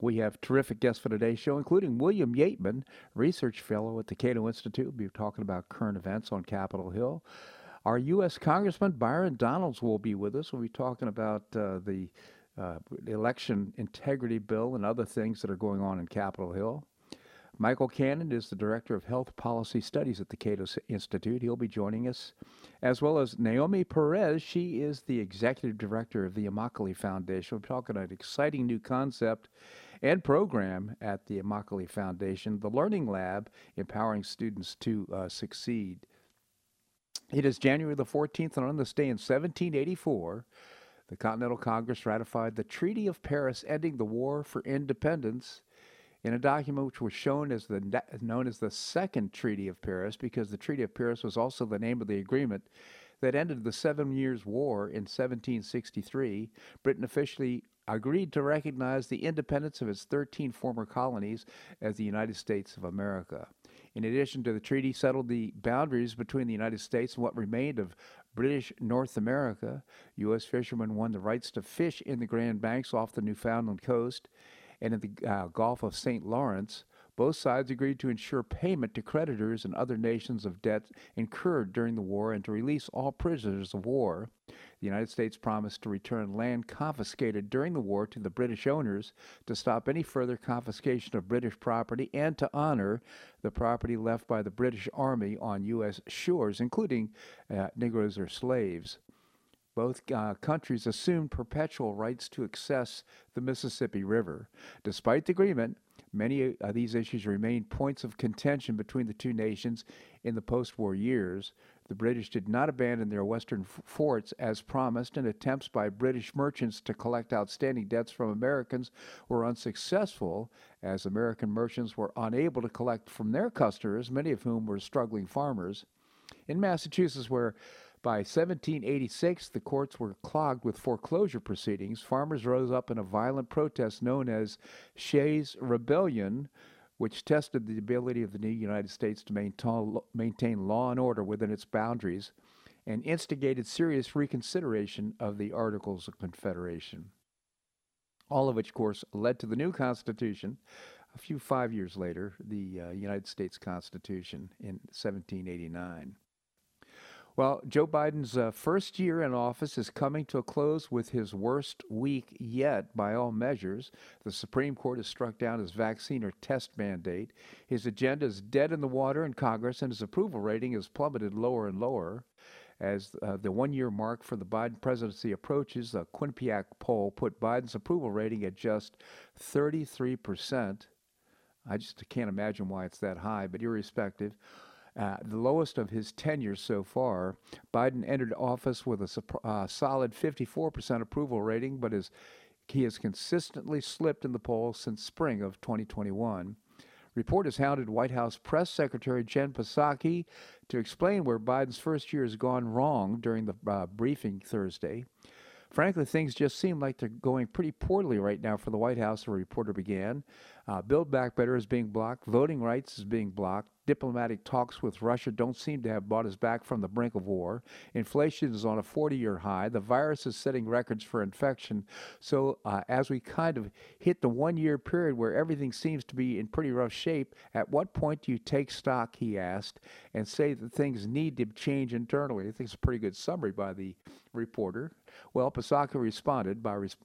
We have terrific guests for today's show, including William Yeatman, research fellow at the Cato Institute. We'll be talking about current events on Capitol Hill. Our U.S. Congressman Byron Donalds will be with us. We'll be talking about uh, the uh, election integrity bill and other things that are going on in Capitol Hill. Michael Cannon is the Director of Health Policy Studies at the Cato Institute. He'll be joining us, as well as Naomi Perez. She is the Executive Director of the Immokalee Foundation. We're talking about an exciting new concept and program at the Immokalee Foundation, the Learning Lab, empowering students to uh, succeed. It is January the 14th, and on this day in 1784, the Continental Congress ratified the Treaty of Paris ending the War for Independence in a document which was shown as the known as the Second Treaty of Paris because the Treaty of Paris was also the name of the agreement that ended the Seven Years' War in 1763. Britain officially agreed to recognize the independence of its 13 former colonies as the United States of America. In addition to the treaty, settled the boundaries between the United States and what remained of British North America. U.S. fishermen won the rights to fish in the Grand Banks off the Newfoundland coast and in the uh, Gulf of St. Lawrence. Both sides agreed to ensure payment to creditors and other nations of debts incurred during the war and to release all prisoners of war. The United States promised to return land confiscated during the war to the British owners to stop any further confiscation of British property and to honor the property left by the British Army on U.S. shores, including uh, Negroes or slaves. Both uh, countries assumed perpetual rights to access the Mississippi River. Despite the agreement, Many of these issues remained points of contention between the two nations in the post war years. The British did not abandon their western f- forts as promised, and attempts by British merchants to collect outstanding debts from Americans were unsuccessful, as American merchants were unable to collect from their customers, many of whom were struggling farmers. In Massachusetts, where by 1786, the courts were clogged with foreclosure proceedings. Farmers rose up in a violent protest known as Shays' Rebellion, which tested the ability of the new United States to maintain law and order within its boundaries and instigated serious reconsideration of the Articles of Confederation. All of which, of course, led to the new Constitution a few five years later, the uh, United States Constitution in 1789. Well, Joe Biden's uh, first year in office is coming to a close with his worst week yet, by all measures. The Supreme Court has struck down his vaccine or test mandate. His agenda is dead in the water in Congress, and his approval rating has plummeted lower and lower. As uh, the one year mark for the Biden presidency approaches, a Quinnipiac poll put Biden's approval rating at just 33%. I just can't imagine why it's that high, but irrespective, uh, the lowest of his tenure so far. Biden entered office with a uh, solid 54% approval rating, but is, he has consistently slipped in the polls since spring of 2021. Reporters hounded White House Press Secretary Jen Psaki to explain where Biden's first year has gone wrong during the uh, briefing Thursday. Frankly, things just seem like they're going pretty poorly right now for the White House, the reporter began. Uh, Build Back Better is being blocked, voting rights is being blocked, diplomatic talks with Russia don't seem to have brought us back from the brink of war. Inflation is on a 40 year high. The virus is setting records for infection. So, uh, as we kind of hit the one year period where everything seems to be in pretty rough shape, at what point do you take stock, he asked, and say that things need to change internally? I think it's a pretty good summary by the reporter. Well, Psaki responded by res-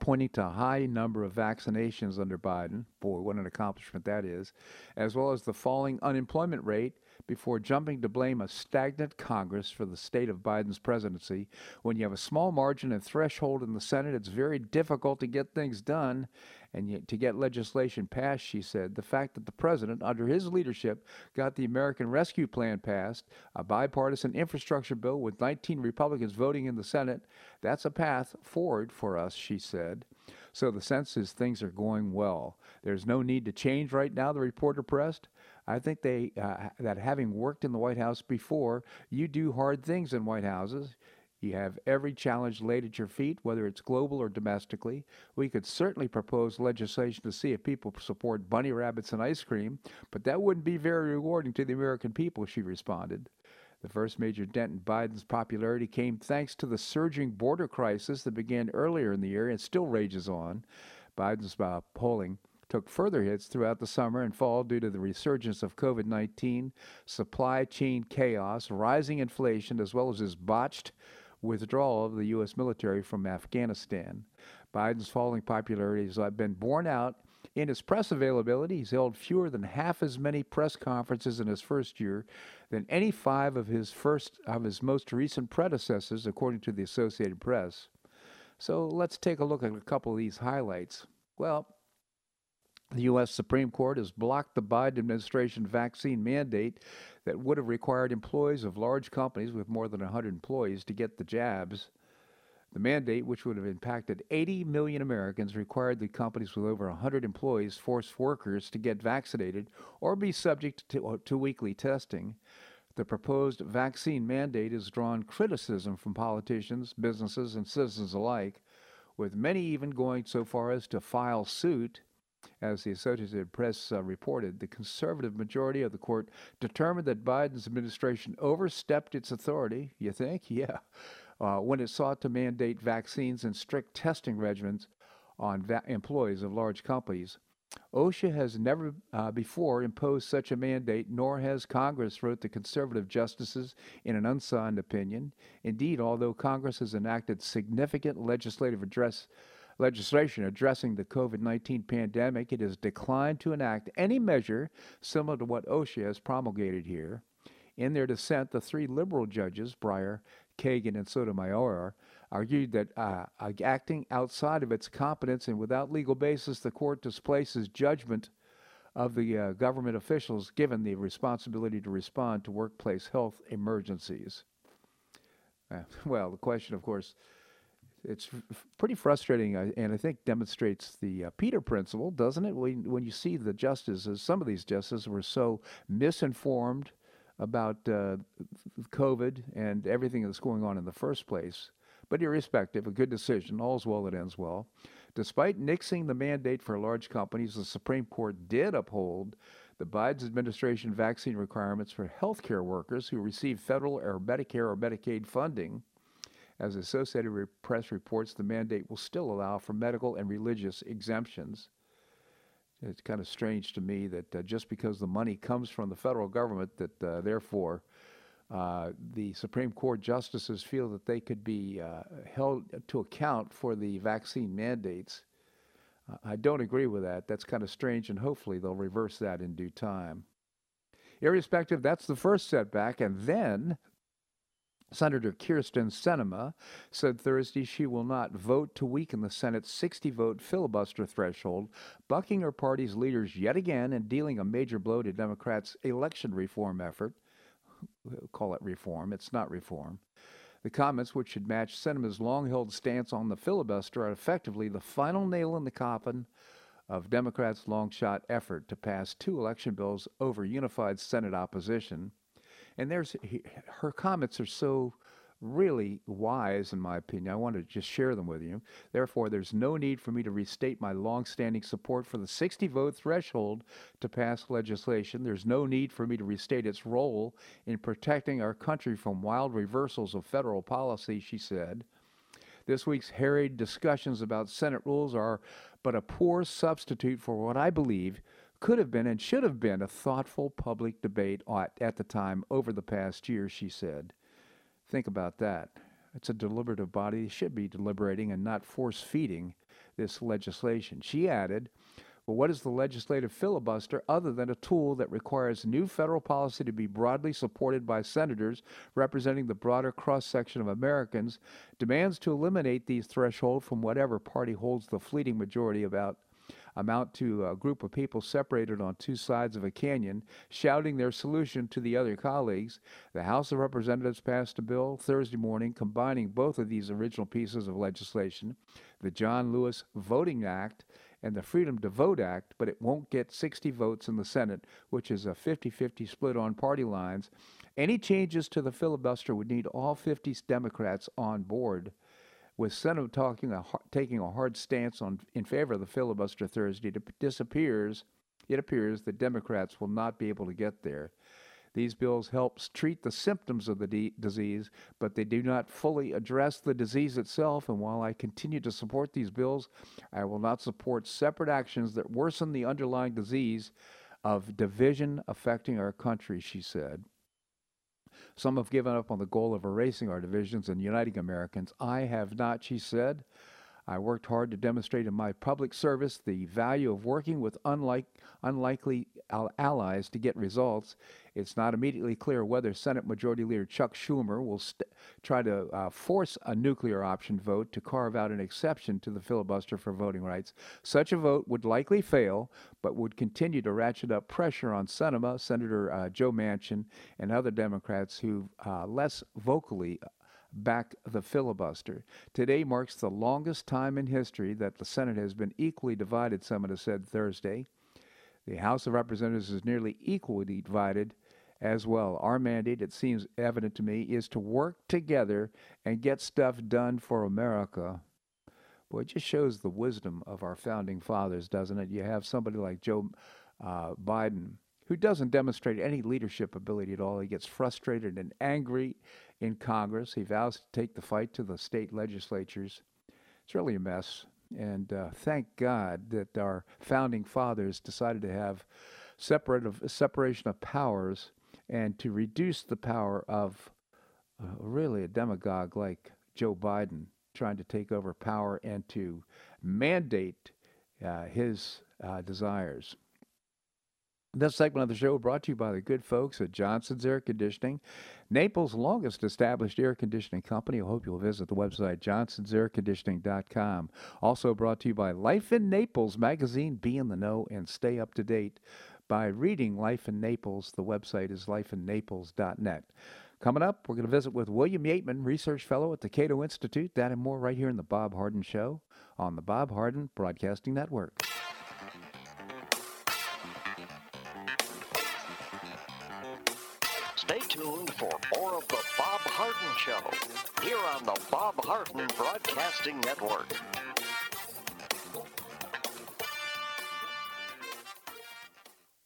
pointing to a high number of vaccinations under Biden, boy, what an accomplishment that is, as well as the falling unemployment rate before jumping to blame a stagnant Congress for the state of Biden's presidency. When you have a small margin and threshold in the Senate, it's very difficult to get things done. And yet, to get legislation passed, she said, the fact that the president, under his leadership, got the American Rescue Plan passed, a bipartisan infrastructure bill with 19 Republicans voting in the Senate, that's a path forward for us, she said. So the sense is things are going well. There's no need to change right now, the reporter pressed. I think they uh, that having worked in the White House before, you do hard things in White Houses. You have every challenge laid at your feet, whether it's global or domestically. We could certainly propose legislation to see if people support bunny rabbits and ice cream, but that wouldn't be very rewarding to the American people, she responded. The first major dent in Biden's popularity came thanks to the surging border crisis that began earlier in the year and still rages on. Biden's uh, polling took further hits throughout the summer and fall due to the resurgence of COVID 19, supply chain chaos, rising inflation, as well as his botched withdrawal of the U.S. military from Afghanistan. Biden's falling popularity has been borne out in his press availability. He's held fewer than half as many press conferences in his first year than any five of his first of his most recent predecessors, according to the Associated Press. So let's take a look at a couple of these highlights. Well, the U.S. Supreme Court has blocked the Biden administration vaccine mandate that would have required employees of large companies with more than 100 employees to get the jabs. The mandate, which would have impacted 80 million Americans, required that companies with over 100 employees force workers to get vaccinated or be subject to, to weekly testing. The proposed vaccine mandate has drawn criticism from politicians, businesses, and citizens alike, with many even going so far as to file suit as the Associated Press uh, reported, the conservative majority of the court determined that Biden's administration overstepped its authority. You think? Yeah. Uh, when it sought to mandate vaccines and strict testing regimens on va- employees of large companies. OSHA has never uh, before imposed such a mandate, nor has Congress, wrote the conservative justices in an unsigned opinion. Indeed, although Congress has enacted significant legislative address legislation addressing the COVID 19 pandemic, it has declined to enact any measure similar to what OSHA has promulgated here. In their dissent, the three liberal judges, Breyer, Kagan, and Sotomayor, argued that uh, acting outside of its competence and without legal basis, the court displaces judgment of the uh, government officials given the responsibility to respond to workplace health emergencies. Uh, well, the question, of course, it's pretty frustrating, and I think demonstrates the uh, Peter principle, doesn't it? When when you see the justices, some of these justices were so misinformed about uh, COVID and everything that's going on in the first place. But irrespective, a good decision. All's well that ends well. Despite nixing the mandate for large companies, the Supreme Court did uphold the Biden administration vaccine requirements for healthcare workers who receive federal or Medicare or Medicaid funding. As Associated Press reports, the mandate will still allow for medical and religious exemptions. It's kind of strange to me that uh, just because the money comes from the federal government, that uh, therefore uh, the Supreme Court justices feel that they could be uh, held to account for the vaccine mandates. Uh, I don't agree with that. That's kind of strange, and hopefully they'll reverse that in due time. Irrespective, that's the first setback, and then Senator Kyrsten Sinema said Thursday she will not vote to weaken the Senate's 60 vote filibuster threshold, bucking her party's leaders yet again and dealing a major blow to Democrats' election reform effort. We'll call it reform, it's not reform. The comments, which should match Sinema's long held stance on the filibuster, are effectively the final nail in the coffin of Democrats' long shot effort to pass two election bills over unified Senate opposition. And there's her comments are so really wise, in my opinion. I want to just share them with you. Therefore, there's no need for me to restate my longstanding support for the 60 vote threshold to pass legislation. There's no need for me to restate its role in protecting our country from wild reversals of federal policy, she said. This week's harried discussions about Senate rules are but a poor substitute for what I believe could have been and should have been a thoughtful public debate at, the time over the past year, she said. Think about that. It's a deliberative body. Should be deliberating and not force feeding this legislation. She added, well, what is the legislative filibuster other than a tool that requires new federal policy to be broadly supported by senators representing the broader cross section of Americans, demands to eliminate these thresholds from whatever party holds the fleeting majority about amount to a group of people separated on two sides of a canyon shouting their solution to the other colleagues. The House of Representatives passed a bill Thursday morning combining both of these original pieces of legislation, the John Lewis Voting Act and the Freedom to Vote Act, but it won't get 60 votes in the Senate, which is a 50 50 split on party lines. Any changes to the filibuster would need all 50 Democrats on board. With Senate talking a, taking a hard stance on in favor of the filibuster Thursday, it disappears. It appears that Democrats will not be able to get there. These bills help treat the symptoms of the disease, but they do not fully address the disease itself. And while I continue to support these bills, I will not support separate actions that worsen the underlying disease of division affecting our country, she said. Some have given up on the goal of erasing our divisions and uniting Americans. I have not, she said. I worked hard to demonstrate in my public service the value of working with unlike, unlikely allies to get results. It's not immediately clear whether Senate Majority Leader Chuck Schumer will st- try to uh, force a nuclear option vote to carve out an exception to the filibuster for voting rights. Such a vote would likely fail, but would continue to ratchet up pressure on Sinema, Senator uh, Joe Manchin, and other Democrats who uh, less vocally back the filibuster. Today marks the longest time in history that the Senate has been equally divided, Sinema said Thursday. The House of Representatives is nearly equally divided as well. Our mandate, it seems evident to me, is to work together and get stuff done for America. Boy, it just shows the wisdom of our founding fathers, doesn't it? You have somebody like Joe uh, Biden who doesn't demonstrate any leadership ability at all. He gets frustrated and angry in Congress. He vows to take the fight to the state legislatures. It's really a mess. And uh, thank God that our founding fathers decided to have separate of, separation of powers and to reduce the power of uh, really a demagogue like Joe Biden trying to take over power and to mandate uh, his uh, desires. This segment of the show brought to you by the good folks at Johnson's Air Conditioning, Naples' longest established air conditioning company. I hope you'll visit the website johnsonsairconditioning.com. Also brought to you by Life in Naples magazine. Be in the know and stay up to date by reading Life in Naples. The website is lifeinnaples.net. Coming up, we're going to visit with William Yeatman, Research Fellow at the Cato Institute. That and more right here in the Bob Harden Show on the Bob Harden Broadcasting Network. Stay tuned for more of the Bob Harden Show here on the Bob Harden Broadcasting Network.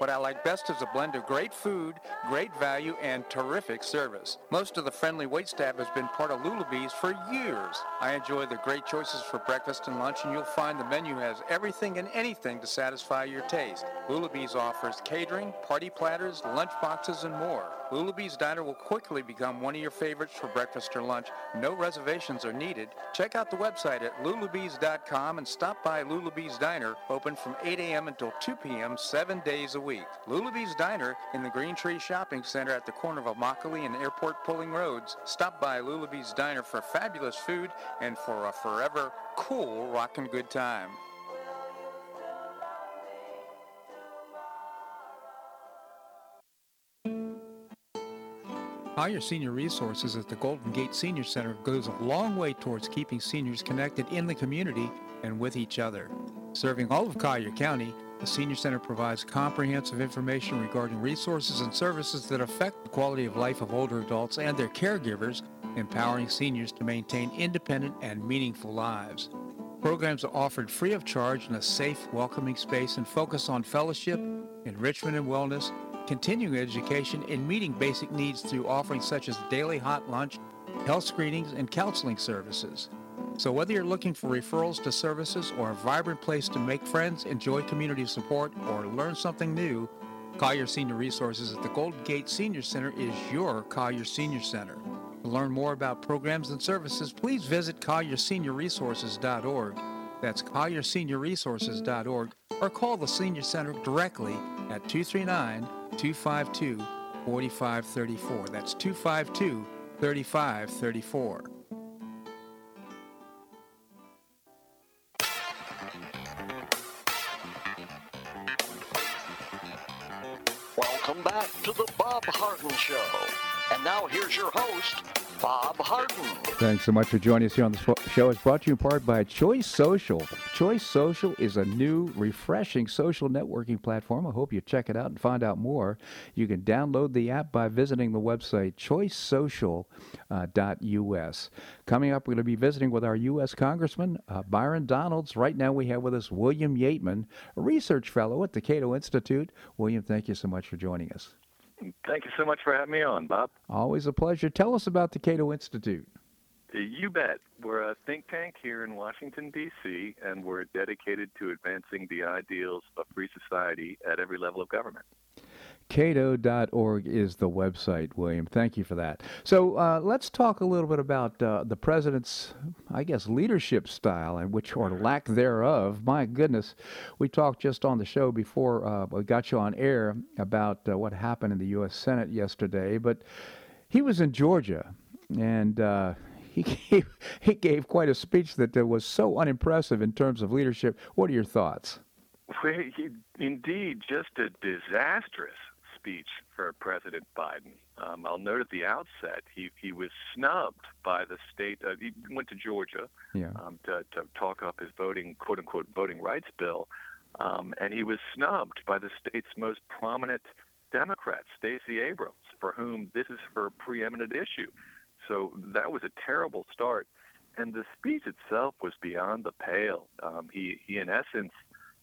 What I like best is a blend of great food, great value, and terrific service. Most of the friendly waitstaff has been part of Lulabee's for years. I enjoy the great choices for breakfast and lunch, and you'll find the menu has everything and anything to satisfy your taste. Lulabee's offers catering, party platters, lunch boxes, and more. Lulabee's Diner will quickly become one of your favorites for breakfast or lunch. No reservations are needed. Check out the website at lulabees.com and stop by Lulabee's Diner, open from 8 a.m. until 2 p.m. seven days a week. Lulabee's Diner in the Green Tree Shopping Center at the corner of Immokalee and Airport Pulling Roads. Stop by Lulabee's Diner for fabulous food and for a forever cool rockin' good time. Collier Senior Resources at the Golden Gate Senior Center goes a long way towards keeping seniors connected in the community and with each other. Serving all of Collier County, the Senior Center provides comprehensive information regarding resources and services that affect the quality of life of older adults and their caregivers, empowering seniors to maintain independent and meaningful lives. Programs are offered free of charge in a safe, welcoming space and focus on fellowship, enrichment and wellness, continuing education, and meeting basic needs through offerings such as daily hot lunch, health screenings, and counseling services. So whether you're looking for referrals to services or a vibrant place to make friends, enjoy community support, or learn something new, Collier Senior Resources at the Golden Gate Senior Center is your Collier Senior Center. To learn more about programs and services, please visit collierseniorresources.org. That's collierseniorresources.org or call the Senior Center directly at 239 252 4534. That's 252 3534. Welcome back to the Bob Harden Show. And now here's your host, Bob Harden. Thanks so much for joining us here on the show. It's brought to you in part by Choice Social. Choice Social is a new, refreshing social networking platform. I hope you check it out and find out more. You can download the app by visiting the website choicesocial.us. Coming up, we're going to be visiting with our U.S. Congressman, uh, Byron Donalds. Right now, we have with us William Yeatman, a research fellow at the Cato Institute. William, thank you so much for joining us. Thank you so much for having me on, Bob. Always a pleasure. Tell us about the Cato Institute. You bet. We're a think tank here in Washington, D.C., and we're dedicated to advancing the ideals of free society at every level of government. Cato.org is the website, William. Thank you for that. So uh, let's talk a little bit about uh, the president's, I guess, leadership style and which or lack thereof. My goodness, we talked just on the show before uh, we got you on air about uh, what happened in the U.S. Senate yesterday, but he was in Georgia and uh, he gave, he gave quite a speech that was so unimpressive in terms of leadership. What are your thoughts? Well, he, indeed, just a disastrous speech for President Biden. Um, I'll note at the outset he he was snubbed by the state. Uh, he went to Georgia yeah. um, to to talk up his voting quote unquote voting rights bill, um, and he was snubbed by the state's most prominent Democrat, Stacey Abrams, for whom this is her preeminent issue. So that was a terrible start. And the speech itself was beyond the pale. Um, he, he, in essence,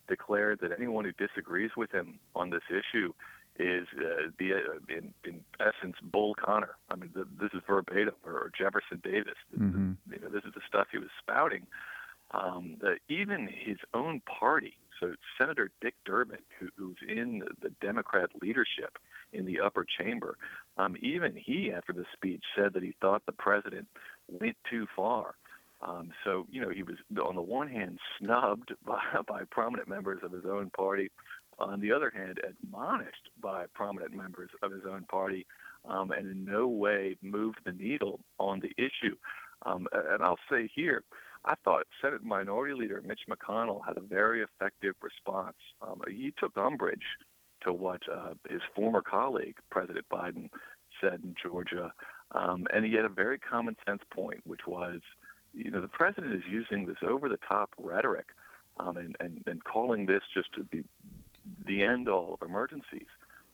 declared that anyone who disagrees with him on this issue is uh, the uh, in, in essence Bull Connor. I mean, the, this is verbatim, or Jefferson Davis. Mm-hmm. You know, this is the stuff he was spouting. Um, the, even his own party, so Senator Dick Durbin, who, who's in the, the Democrat leadership in the upper chamber, um, even he, after the speech, said that he thought the president went too far. Um, so, you know, he was, on the one hand, snubbed by, by prominent members of his own party, on the other hand, admonished by prominent members of his own party, um, and in no way moved the needle on the issue. Um, and I'll say here, I thought Senate Minority Leader Mitch McConnell had a very effective response. Um, he took umbrage to what uh, his former colleague, President Biden, said in Georgia, um, and he had a very common sense point, which was, you know, the president is using this over-the-top rhetoric um, and, and, and calling this just to be the end all of emergencies.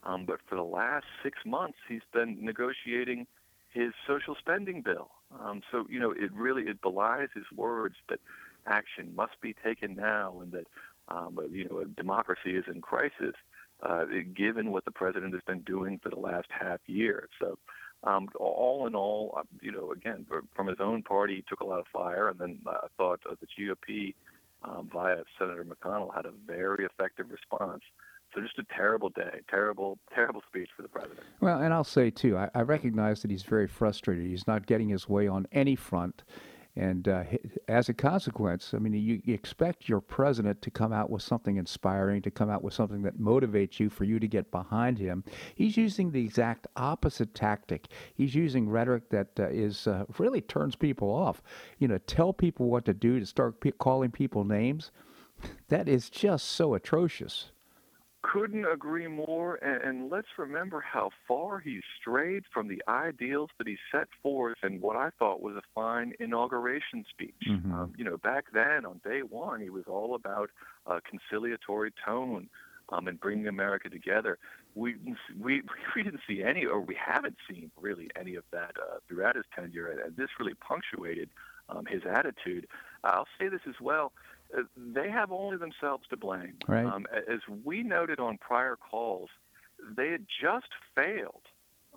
Um, but for the last six months, he's been negotiating his social spending bill. Um, so you know, it really it belies his words that action must be taken now, and that um, you know, democracy is in crisis, uh, given what the president has been doing for the last half year. So. Um, all in all, uh, you know, again, from his own party, he took a lot of fire, and then I uh, thought uh, the GOP um, via Senator McConnell had a very effective response. So just a terrible day, terrible, terrible speech for the president. Well, and I'll say too, I, I recognize that he's very frustrated. He's not getting his way on any front. And uh, as a consequence, I mean, you, expect your president to come out with something inspiring, to come out with something that motivates you for you to get behind him. He's using the exact opposite tactic. He's using rhetoric that uh, is uh, really turns people off. You know, tell people what to do, to start calling people names. That is just so atrocious couldn't agree more. And, and, let's remember how far he strayed from the ideals that he set forth in what I thought was a fine inauguration speech. Mm-hmm. Um, you know, back then on day one, he was all about a conciliatory tone um, and bringing America together. We, we we didn't see any, or we haven't seen really any of that uh, throughout his tenure, and this really punctuated um, his attitude. I'll say this as well they have only themselves to blame. Right. Um, as we noted on prior calls, they had just failed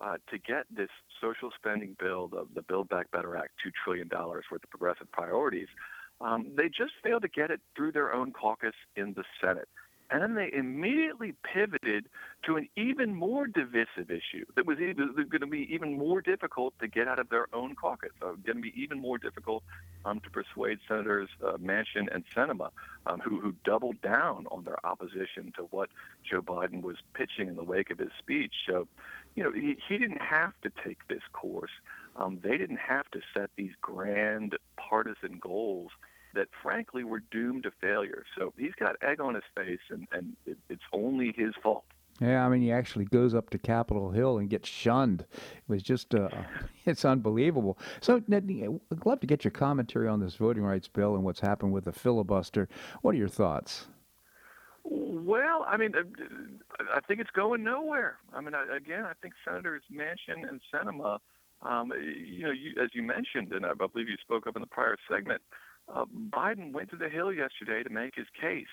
uh, to get this social spending bill, the, the Build Back Better Act, $2 trillion worth of progressive priorities. Um, they just failed to get it through their own caucus in the Senate. And then they immediately pivoted to an even more divisive issue that was going to be even more difficult to get out of their own caucus. Uh, going to be even more difficult um, to persuade Senators uh, Manchin and Sinema, um, who, who doubled down on their opposition to what Joe Biden was pitching in the wake of his speech. So, you know, he, he didn't have to take this course. Um, they didn't have to set these grand partisan goals that frankly were doomed to failure. So he's got egg on his face, and, and it, it's only his fault. Yeah, I mean, he actually goes up to Capitol Hill and gets shunned. It was just, uh, it's unbelievable. So, Ned, I'd love to get your commentary on this voting rights bill and what's happened with the filibuster. What are your thoughts? Well, I mean, uh, I think it's going nowhere. I mean, again, I think Senators Manchin and Sinema, um, you know, you, as you mentioned, and I believe you spoke up in the prior segment, uh, Biden went to the Hill yesterday to make his case.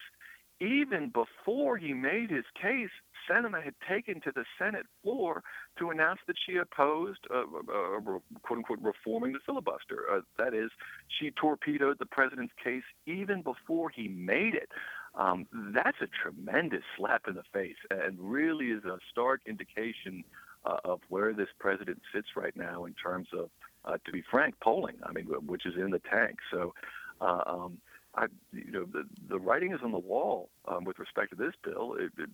Even before he made his case, Sinema had taken to the Senate floor to announce that she opposed, uh, uh quote unquote, reforming the filibuster. Uh, that is, she torpedoed the president's case even before he made it. Um, that's a tremendous slap in the face and really is a stark indication uh, of where this president sits right now in terms of, uh, to be frank, polling. I mean, which is in the tank. So uh, um, I, you know, the, the writing is on the wall um, with respect to this bill. It, it,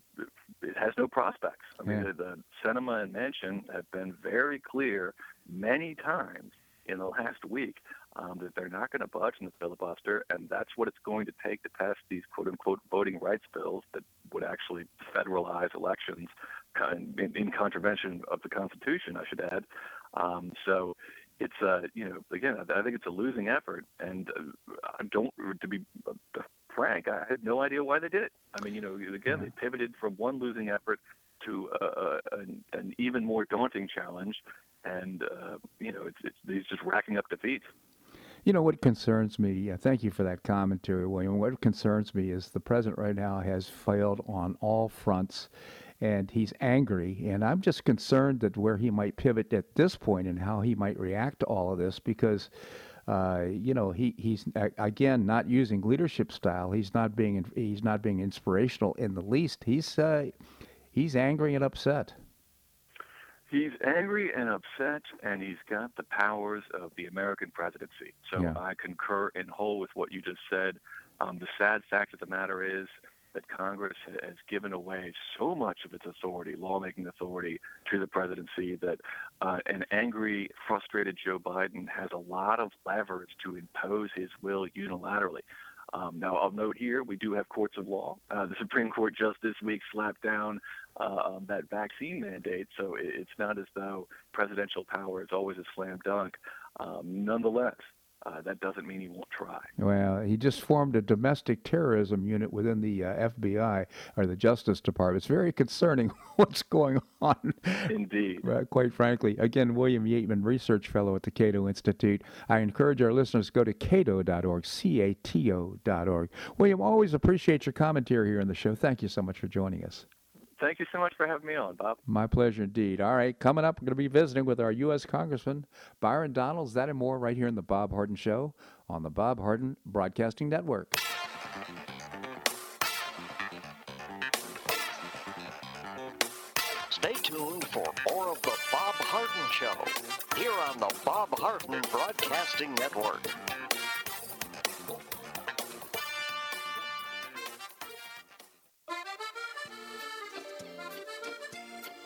it has no prospects. I mean, yeah. the, the Sinema and Manchin have been very clear many times in the last week um, that they're not going to budge in the filibuster, and that's what it's going to take to pass these quote unquote voting rights bills that would actually federalize elections in, in contravention of the Constitution, I should add. Um, so it's uh, you know again I think it's a losing effort, and uh, I don't to be uh, frank, I had no idea why they did it. I mean you know again they pivoted from one losing effort to uh, uh, an, an, even more daunting challenge, and uh, you know it's, it's he's just racking up defeats. You know what concerns me? Uh, thank you for that commentary, William. What concerns me is the president right now has failed on all fronts and he's angry. And I'm just concerned that where he might pivot at this point and how he might react to all of this because. Uh, you know, he, he's again not using leadership style. He's not being he's not being inspirational in the least. He's uh, he's angry and upset. He's angry and upset, and he's got the powers of the American presidency. So yeah. I concur in whole with what you just said. Um, the sad fact of the matter is, that Congress has given away so much of its authority, lawmaking authority, to the presidency that uh, an angry, frustrated Joe Biden has a lot of levers to impose his will unilaterally. Um, now, I'll note here we do have courts of law. Uh, the Supreme Court just this week slapped down uh, that vaccine mandate, so it's not as though presidential power is always a slam dunk. Um, nonetheless, uh, that doesn't mean he won't try. Well, he just formed a domestic terrorism unit within the uh, FBI or the Justice Department. It's very concerning what's going on. Indeed. Uh, quite frankly. Again, William Yeatman, Research Fellow at the Cato Institute. I encourage our listeners to go to cato.org, C A T O.org. William, always appreciate your commentary here on the show. Thank you so much for joining us. Thank you so much for having me on, Bob. My pleasure indeed. All right, coming up, we're going to be visiting with our U.S. Congressman Byron Donalds. That and more right here in the Bob Harden Show on the Bob Harden Broadcasting Network. Stay tuned for more of the Bob Harden Show here on the Bob Harden Broadcasting Network.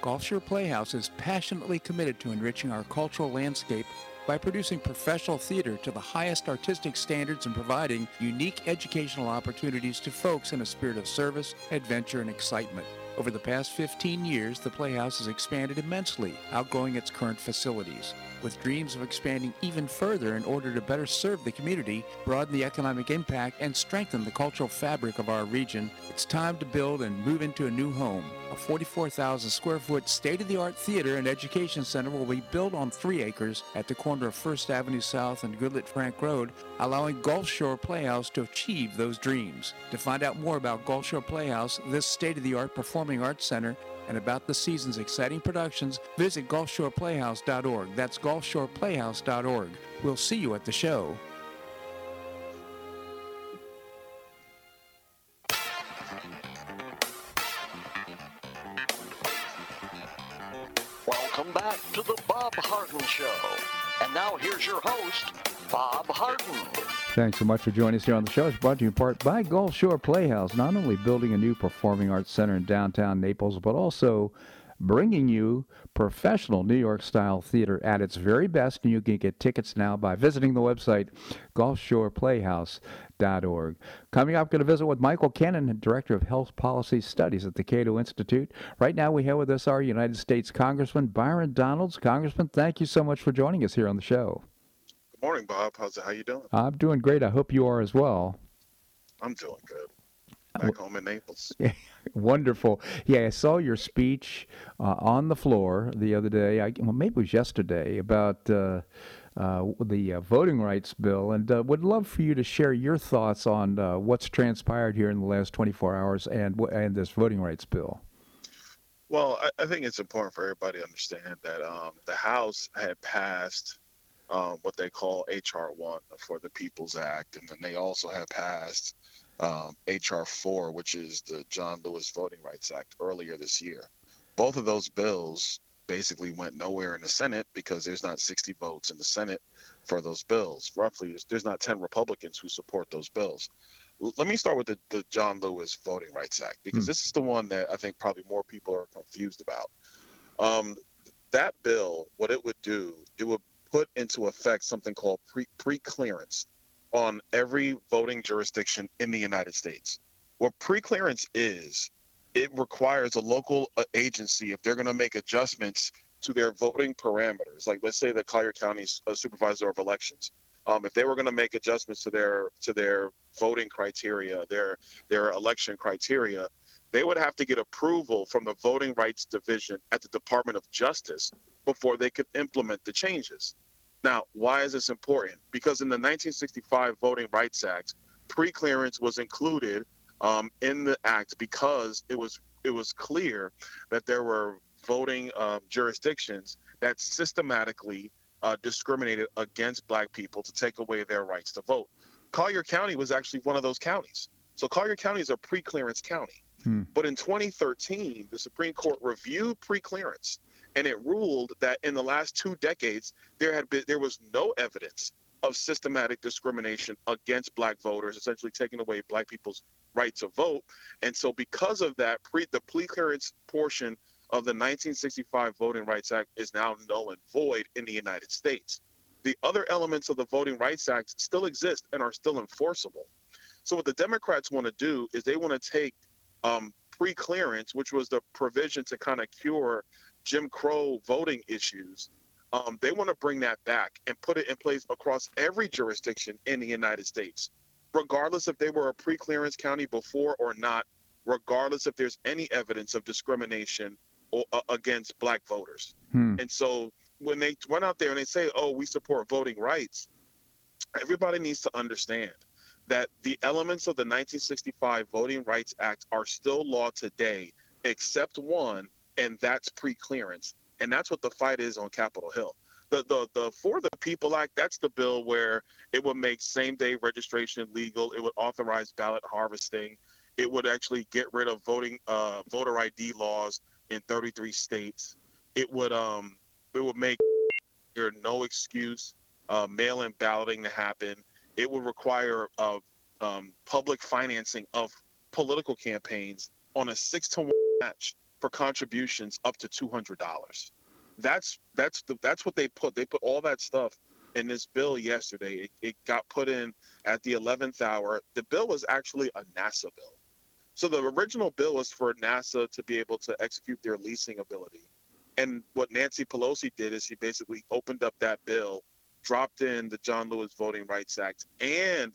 Gulf Shore Playhouse is passionately committed to enriching our cultural landscape by producing professional theater to the highest artistic standards and providing unique educational opportunities to folks in a spirit of service, adventure, and excitement. Over the past 15 years, the Playhouse has expanded immensely, outgrowing its current facilities. With dreams of expanding even further in order to better serve the community, broaden the economic impact, and strengthen the cultural fabric of our region, it's time to build and move into a new home. A 44,000 square foot state of the art theater and education center will be built on three acres at the corner of First Avenue South and Goodlette Frank Road, allowing Gulf Shore Playhouse to achieve those dreams. To find out more about Gulf Shore Playhouse, this state of the art performing arts center, and about the season's exciting productions, visit GulfShorePlayhouse.org. That's GulfShorePlayhouse.org. We'll see you at the show. And now here's your host, Bob Harden. Thanks so much for joining us here on the show. It's brought to you in part by Gulf Shore Playhouse, not only building a new performing arts center in downtown Naples, but also bringing you professional New York style theater at its very best. And you can get tickets now by visiting the website gulfshoreplayhouse.org. Coming up, going to visit with Michael Cannon, Director of Health Policy Studies at the Cato Institute. Right now, we have with us our United States Congressman Byron Donalds. Congressman, thank you so much for joining us here on the show. Good morning, Bob. How's it? How you doing? I'm doing great. I hope you are as well. I'm doing good. Back home in Naples. Wonderful. Yeah, I saw your speech uh, on the floor the other day. I, well, maybe it was yesterday about uh, uh, the uh, voting rights bill, and uh, would love for you to share your thoughts on uh, what's transpired here in the last 24 hours and and this voting rights bill. Well, I, I think it's important for everybody to understand that um, the House had passed um, what they call HR 1 for the People's Act. And then they also have passed um, HR 4, which is the John Lewis Voting Rights Act, earlier this year. Both of those bills basically went nowhere in the Senate because there's not 60 votes in the Senate for those bills. Roughly, there's, there's not 10 Republicans who support those bills. L- let me start with the, the John Lewis Voting Rights Act because Hmm. this is the one that I think probably more people are confused about. Um, that bill, what it would do, it would put into effect something called pre pre-clearance on every voting jurisdiction in the United States. What pre-clearance is, it requires a local uh, agency if they're going to make adjustments to their voting parameters. Like let's say the Collier County Supervisor of Elections, um, if they were going to make adjustments to their to their voting criteria, their their election criteria, they would have to get approval from the Voting Rights Division at the Department of Justice before they could implement the changes. Now, why is this important? Because in the 1965 Voting Rights Act, pre-clearance was included um, in the act because it was it was clear that there were voting um, jurisdictions that systematically uh, discriminated against Black people to take away their rights to vote. Collier County was actually one of those counties. So Collier County is a pre-clearance county. Hmm. But in 2013, the Supreme Court reviewed pre-clearance, and it ruled that in the last two decades there had been there was no evidence of systematic discrimination against Black voters, essentially taking away Black people's right to vote. And so, because of that, pre the pre-clearance portion of the 1965 Voting Rights Act is now null and void in the United States. The other elements of the Voting Rights Act still exist and are still enforceable. So, what the Democrats want to do is they want to take um, pre-clearance, which was the provision to kind of cure Jim Crow voting issues. Um, they want to bring that back and put it in place across every jurisdiction in the United States, regardless if they were a pre-clearance county before or not, regardless if there's any evidence of discrimination or, uh, against black voters. Hmm. And so when they went out there and they say, "Oh, we support voting rights," everybody needs to understand that the elements of the 1965 Voting Rights Act are still law today, except one, and that's pre-clearance, and that's what the fight is on Capitol Hill. The, the the For the People Act, that's the bill where it would make same-day registration legal. It would authorize ballot harvesting. It would actually get rid of voting uh, voter ID laws in 33 states. It would um it would make there no excuse uh, mail-in balloting to happen. It would require uh, um, public financing of political campaigns on a six to one match for contributions up to two hundred dollars. That's that's the that's what they put. They put all that stuff in this bill yesterday. It, it got put in at the eleventh hour. The bill was actually a NASA bill. So the original bill was for NASA to be able to execute their leasing ability. And what Nancy Pelosi did is she basically opened up that bill, dropped in the John Lewis Voting Rights Act and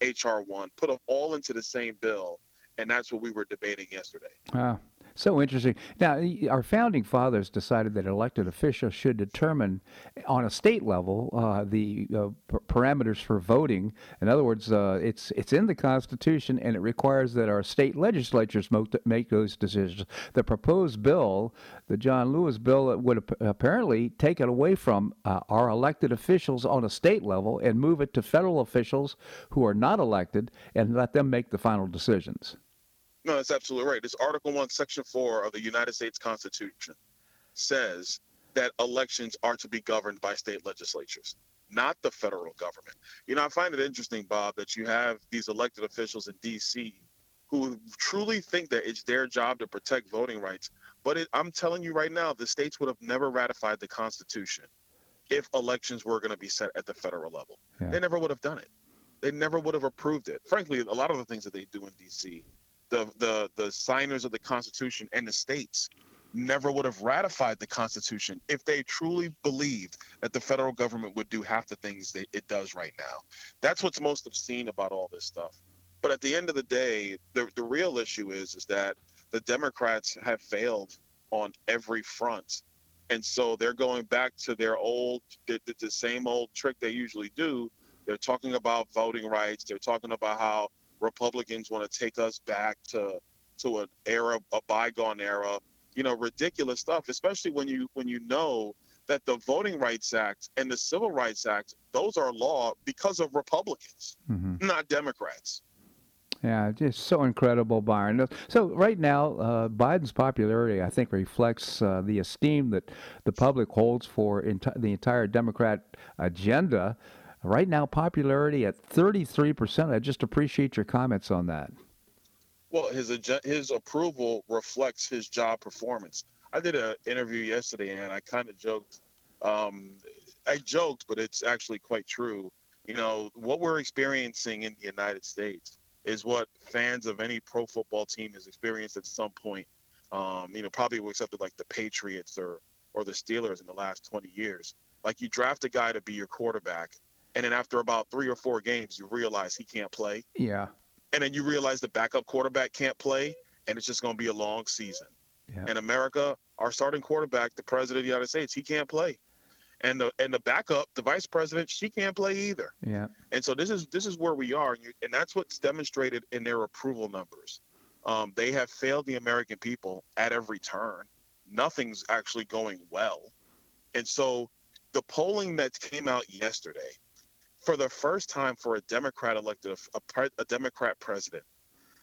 HR 1, put them all into the same bill. And that's what we were debating yesterday. Wow. So interesting. Now, our founding fathers decided that elected officials should determine, on a state level, uh, the uh, p- parameters for voting. In other words, uh, it's it's in the Constitution, and it requires that our state legislatures mo- make those decisions. The proposed bill, the John Lewis bill, would ap- apparently take it away from uh, our elected officials on a state level and move it to federal officials who are not elected, and let them make the final decisions. No, that's absolutely right. This Article 1, Section 4 of the United States Constitution says that elections are to be governed by state legislatures, not the federal government. You know, I find it interesting, Bob, that you have these elected officials in D.C. who truly think that it's their job to protect voting rights. But it, I'm telling you right now, the states would have never ratified the Constitution if elections were going to be set at the federal level. Yeah. They never would have done it. They never would have approved it. Frankly, a lot of the things that they do in D.C the the the signers of the Constitution and the states never would have ratified the Constitution if they truly believed that the federal government would do half the things that it does right now. That's what's most obscene about all this stuff. But at the end of the day, the the real issue is is that the Democrats have failed on every front. And so they're going back to their old, the, the same old trick they usually do. They're talking about voting rights. They're talking about how Republicans want to take us back to to an era, a bygone era. You know, ridiculous stuff. Especially when you when you know that the Voting Rights Act and the Civil Rights Act, those are law because of Republicans, mm-hmm. not Democrats. Yeah, just so incredible, Byron. So right now, uh, Biden's popularity, I think, reflects uh, the esteem that the public holds for enti- the entire Democrat agenda. Right now, popularity at 33%. I just appreciate your comments on that. Well, his his approval reflects his job performance. I did an interview yesterday, and I kind of joked. Um, I joked, but it's actually quite true. You know, what we're experiencing in the United States is what fans of any pro football team has experienced at some point. Um, you know, probably except like the Patriots or or the Steelers in the last 20 years. Like you draft a guy to be your quarterback, and then after about three or four games, you realize he can't play. Yeah. And then you realize the backup quarterback can't play, and it's just going to be a long season. Yeah. In America, our starting quarterback, the president of the United States, he can't play, and the and the backup, the vice president, she can't play either. Yeah. And so this is this is where we are, and that's what's demonstrated in their approval numbers. Um, they have failed the American people at every turn. Nothing's actually going well, and so the polling that came out yesterday for the first time for a Democrat elected a, a, Democrat president,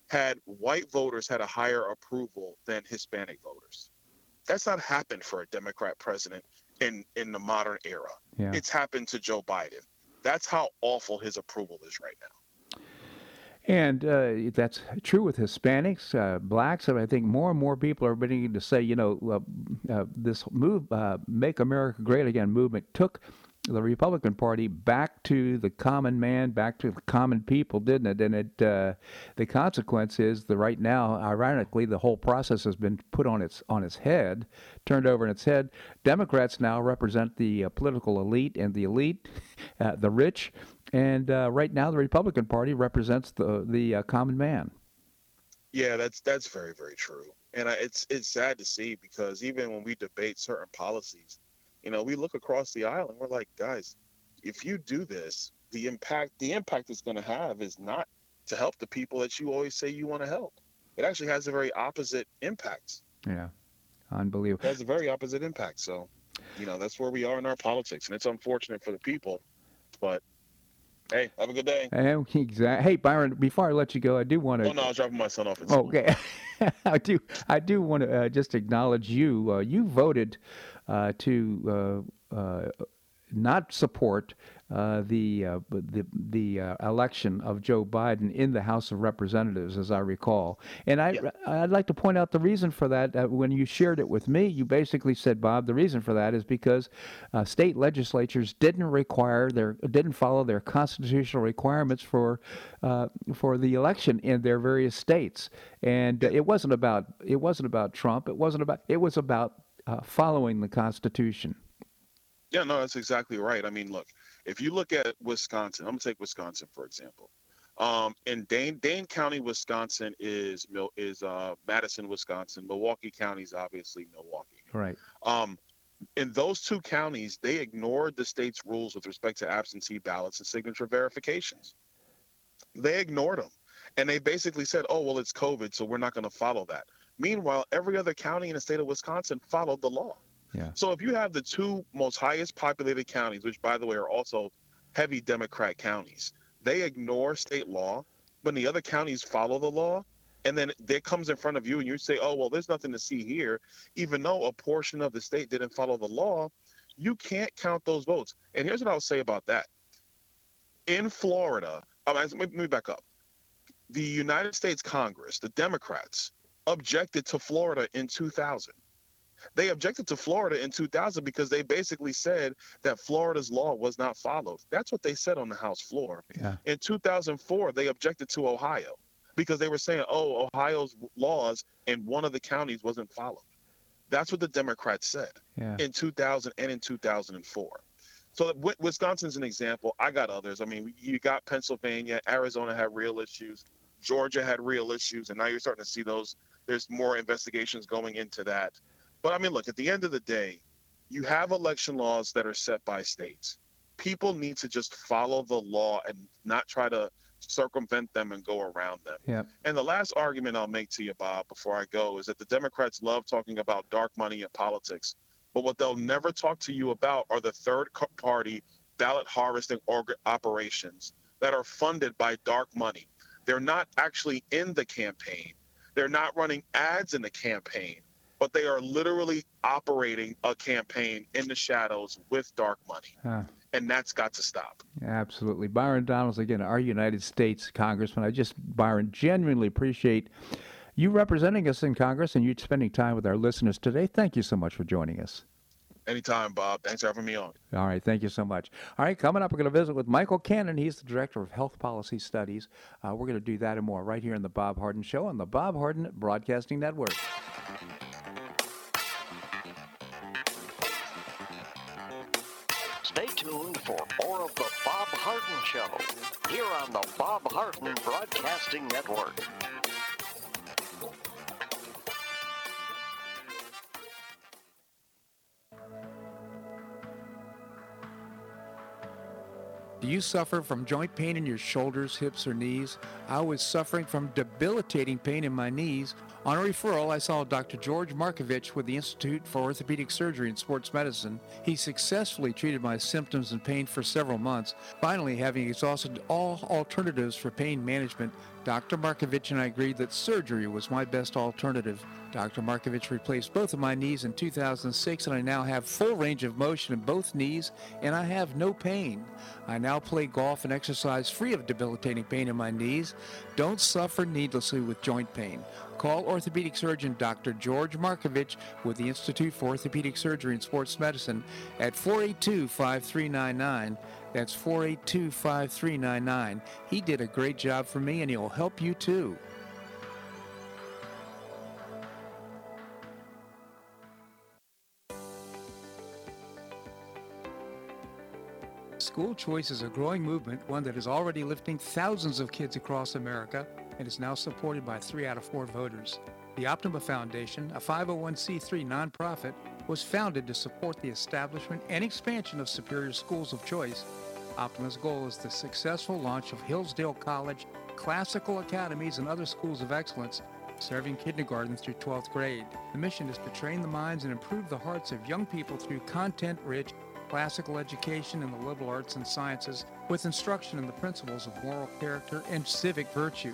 had white voters had a higher approval than Hispanic voters. That's not happened for a Democrat president in in the modern era. Yeah. It's happened to Joe Biden. That's how awful his approval is right now. And uh, that's true with Hispanics, uh, blacks, and I think more and more people are beginning to say, you know, uh, uh this move, uh, "Make America Great Again" movement took the Republican Party back to the common man, back to the common people, didn't it? And it uh, the consequence is that right now, ironically, the whole process has been put on its on its head, turned over in its head. Democrats now represent the uh, political elite, and the elite, uh, the rich, and uh, right now the Republican Party represents the the uh, common man. Yeah, that's that's very very true, and I, it's it's sad to see because even when we debate certain policies you know, we look across the aisle and we're like, guys, if you do this, the impact the impact it's going to have is not to help the people that you always say you want to help. It actually has a very opposite impact. Yeah, unbelievable. It has a very opposite impact. So, you know, that's where we are in our politics, and it's unfortunate for the people, but Hey, have a good day. Hey, exactly. Hey, Byron. Before I let you go, I do want to. Oh no, I was dropping my son off. okay, I do. I do want to uh, just acknowledge you. Uh, you voted to uh, uh, not support uh, the uh, the the uh, election of Joe Biden in the House of Representatives, as I recall. And I Yeah. I'd like to point out the reason for that. Uh, when you shared it with me, you basically said, Bob, the reason for that is because uh, state legislatures didn't require their didn't follow their constitutional requirements for uh, for the election in their various states, and uh, it wasn't about it wasn't about Trump. It wasn't about it was about uh, following the Constitution. Yeah, no, that's exactly right. I mean, look, if you look at Wisconsin, I'm gonna take Wisconsin for example. Um, in Dane Dane County, Wisconsin is is uh, Madison, Wisconsin. Milwaukee County is obviously Milwaukee. Right. Um, in those two counties, they ignored the state's rules with respect to absentee ballots and signature verifications. They ignored them, and they basically said, "Oh, well, it's COVID, so we're not going to follow that." Meanwhile, every other county in the state of Wisconsin followed the law. Yeah. So if you have the two most highest populated counties, which by the way are also heavy Democrat counties, they ignore state law, when the other counties follow the law, and then it comes in front of you and you say, "Oh, well, there's nothing to see here," even though a portion of the state didn't follow the law, you can't count those votes. And here's what I'll say about that: in Florida, um, let me back up. The United States Congress, the Democrats, objected to Florida in 2000. They objected to Florida in 2000 because they basically said that Florida's law was not followed. That's what they said on the House floor. Yeah. In 2004, they objected to Ohio because they were saying, oh, Ohio's laws in one of the counties wasn't followed. That's what the Democrats said Yeah. in 2000 and in 2004. So Wi- Wisconsin's an example. I got others. I mean, you got Pennsylvania, Arizona had real issues, Georgia had real issues, and now you're starting to see those. There's more investigations going into that. But I mean, look, at the end of the day, you have election laws that are set by states. People need to just follow the law and not try to circumvent them and go around them. Yeah. And the last argument I'll make to you, Bob, before I go, is that the Democrats love talking about dark money in politics. But what they'll never talk to you about are the third party ballot harvesting operations that are funded by dark money. They're not actually in the campaign, they're not running ads in the campaign, but they are literally operating a campaign in the shadows with dark money. Huh. And that's got to stop. Absolutely. Byron Donalds, again, our United States Congressman. I just, Byron, genuinely appreciate you representing us in Congress and you spending time with our listeners today. Thank you so much for joining us. Anytime, Bob. Thanks for having me on. All right, thank you so much. All right, coming up, we're going to visit with Michael Cannon. He's the Director of Health Policy Studies. Uh, we're going to do that and more right here in the Bob Harden Show on the Bob Harden Broadcasting Network. Stay tuned for more of the Bob Harden Show here on the Bob Harden Broadcasting Network. Do you suffer from joint pain in your shoulders, hips, or knees? I was suffering from debilitating pain in my knees. On a referral, I saw Dr. George Markovich with the Institute for Orthopedic Surgery and Sports Medicine. He successfully treated my symptoms and pain for several months. Finally, having exhausted all alternatives for pain management, Dr. Markovich and I agreed that surgery was my best alternative. Dr. Markovich replaced both of my knees in 2006, and I now have full range of motion in both knees, and I have no pain. I now play golf and exercise free of debilitating pain in my knees. Don't suffer needlessly with joint pain. Call orthopedic surgeon Dr. George Markovich with the Institute for Orthopedic Surgery and Sports Medicine at 482 5399. That's 482 5399. He did a great job for me, and he'll help you too. School choice is a growing movement, one that is already lifting thousands of kids across America and is now supported by three out of four voters. The Optima Foundation, a 501c3 nonprofit, was founded to support the establishment and expansion of superior schools of choice. Optima's goal is the successful launch of Hillsdale College, classical academies, and other schools of excellence, serving kindergarten through 12th grade. The mission is to train the minds and improve the hearts of young people through content rich classical education in the liberal arts and sciences with instruction in the principles of moral character and civic virtue.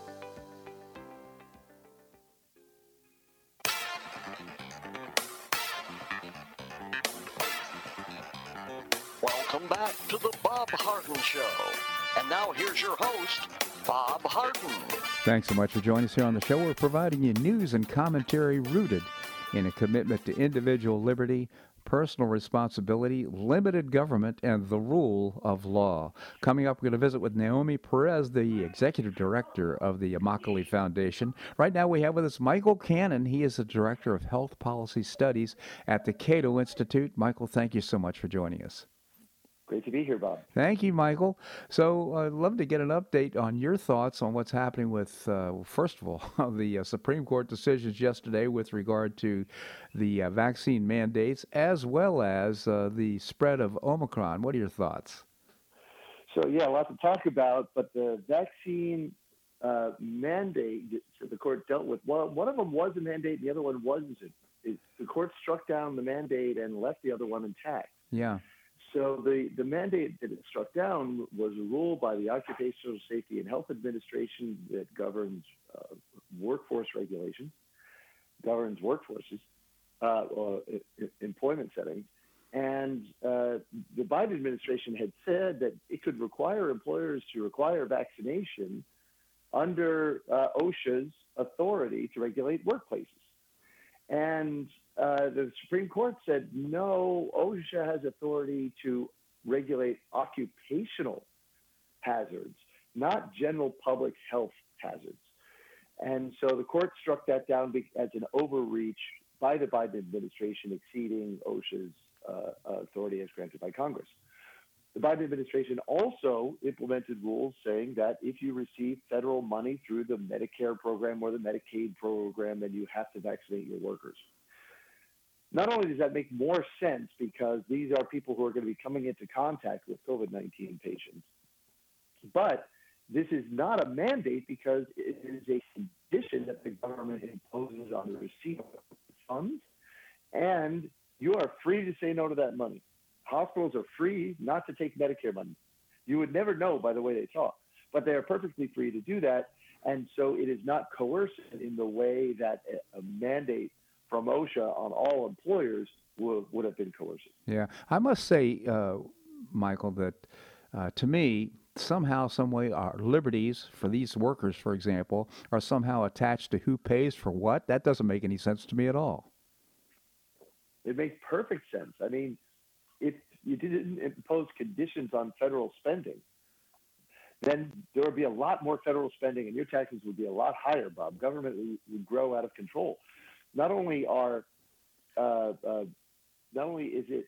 now here's your host, Bob Harden. Thanks so much for joining us here on the show. We're providing you news and commentary rooted in a commitment to individual liberty, personal responsibility, limited government, and the rule of law. Coming up, we're going to visit with Naomi Perez, the executive director of the Immokalee Foundation. Right now, we have with us Michael Cannon. He is the director of health policy studies at the Cato Institute. Michael, thank you so much for joining us. Great to be here, Bob. Thank you, Michael. So I'd love to get an update on your thoughts on what's happening with, uh, first of all, the uh, Supreme Court decisions yesterday with regard to the uh, vaccine mandates, as well as uh, the spread of Omicron. What are your thoughts? So, yeah, a lot to talk about, but the vaccine uh, mandate that the court dealt with, well, one of them was a mandate, the other one wasn't. It, the court struck down the mandate and left the other one intact. Yeah. So the, the mandate that it struck down was a rule by the Occupational Safety and Health Administration that governs uh, workforce regulations, governs workforces, uh, or employment settings. And uh, the Biden administration had said that it could require employers to require vaccination under uh, OSHA's authority to regulate workplaces. And uh, the Supreme Court said no, OSHA has authority to regulate occupational hazards, not general public health hazards. And so the court struck that down as an overreach by the Biden administration, exceeding OSHA's uh, authority as granted by Congress. The Biden administration also implemented rules saying that if you receive federal money through the Medicare program or the Medicaid program, then you have to vaccinate your workers. Not only does that make more sense because these are people who are going to be coming into contact with COVID 19 patients, but this is not a mandate because it is a condition that the government imposes on the receipt of funds, and you are free to say no to that money. Hospitals are free not to take Medicare money. You would never know by the way they talk, but they are perfectly free to do that. And so it is not coercive in the way that a mandate from OSHA on all employers would, would have been coercive. Yeah, I must say, uh, Michael, that uh, to me, somehow, some way, our liberties for these workers, for example, are somehow attached to who pays for what. That doesn't make any sense to me at all. It makes perfect sense. I mean, if you didn't impose conditions on federal spending, then there would be a lot more federal spending and your taxes would be a lot higher, Bob. Government would grow out of control not only are uh, uh, not only is it